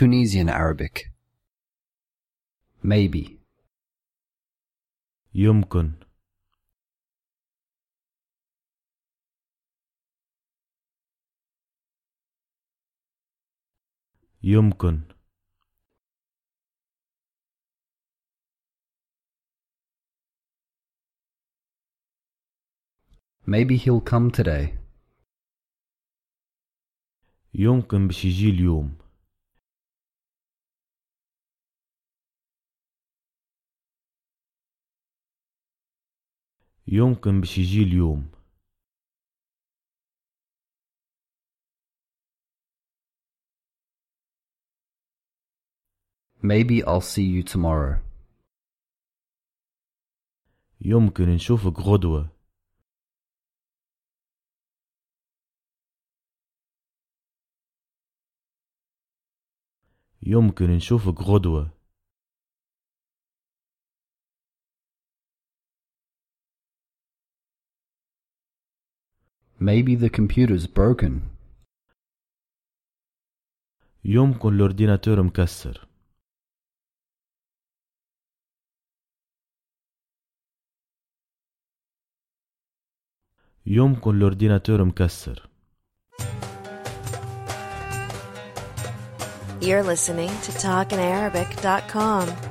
Tunisian Arabic. Maybe. يمكن يمكن Maybe he'll come today. يمكن باش يجي اليوم يمكن باش يجي اليوم. Maybe I'll see you tomorrow. يمكن نشوفك غدوة. يمكن نشوفك غدوة. Maybe the computer's broken. يمكن الأورديناتور مكسر يمكن الأورديناتور مكسر You're listening to TalkInArabic.com.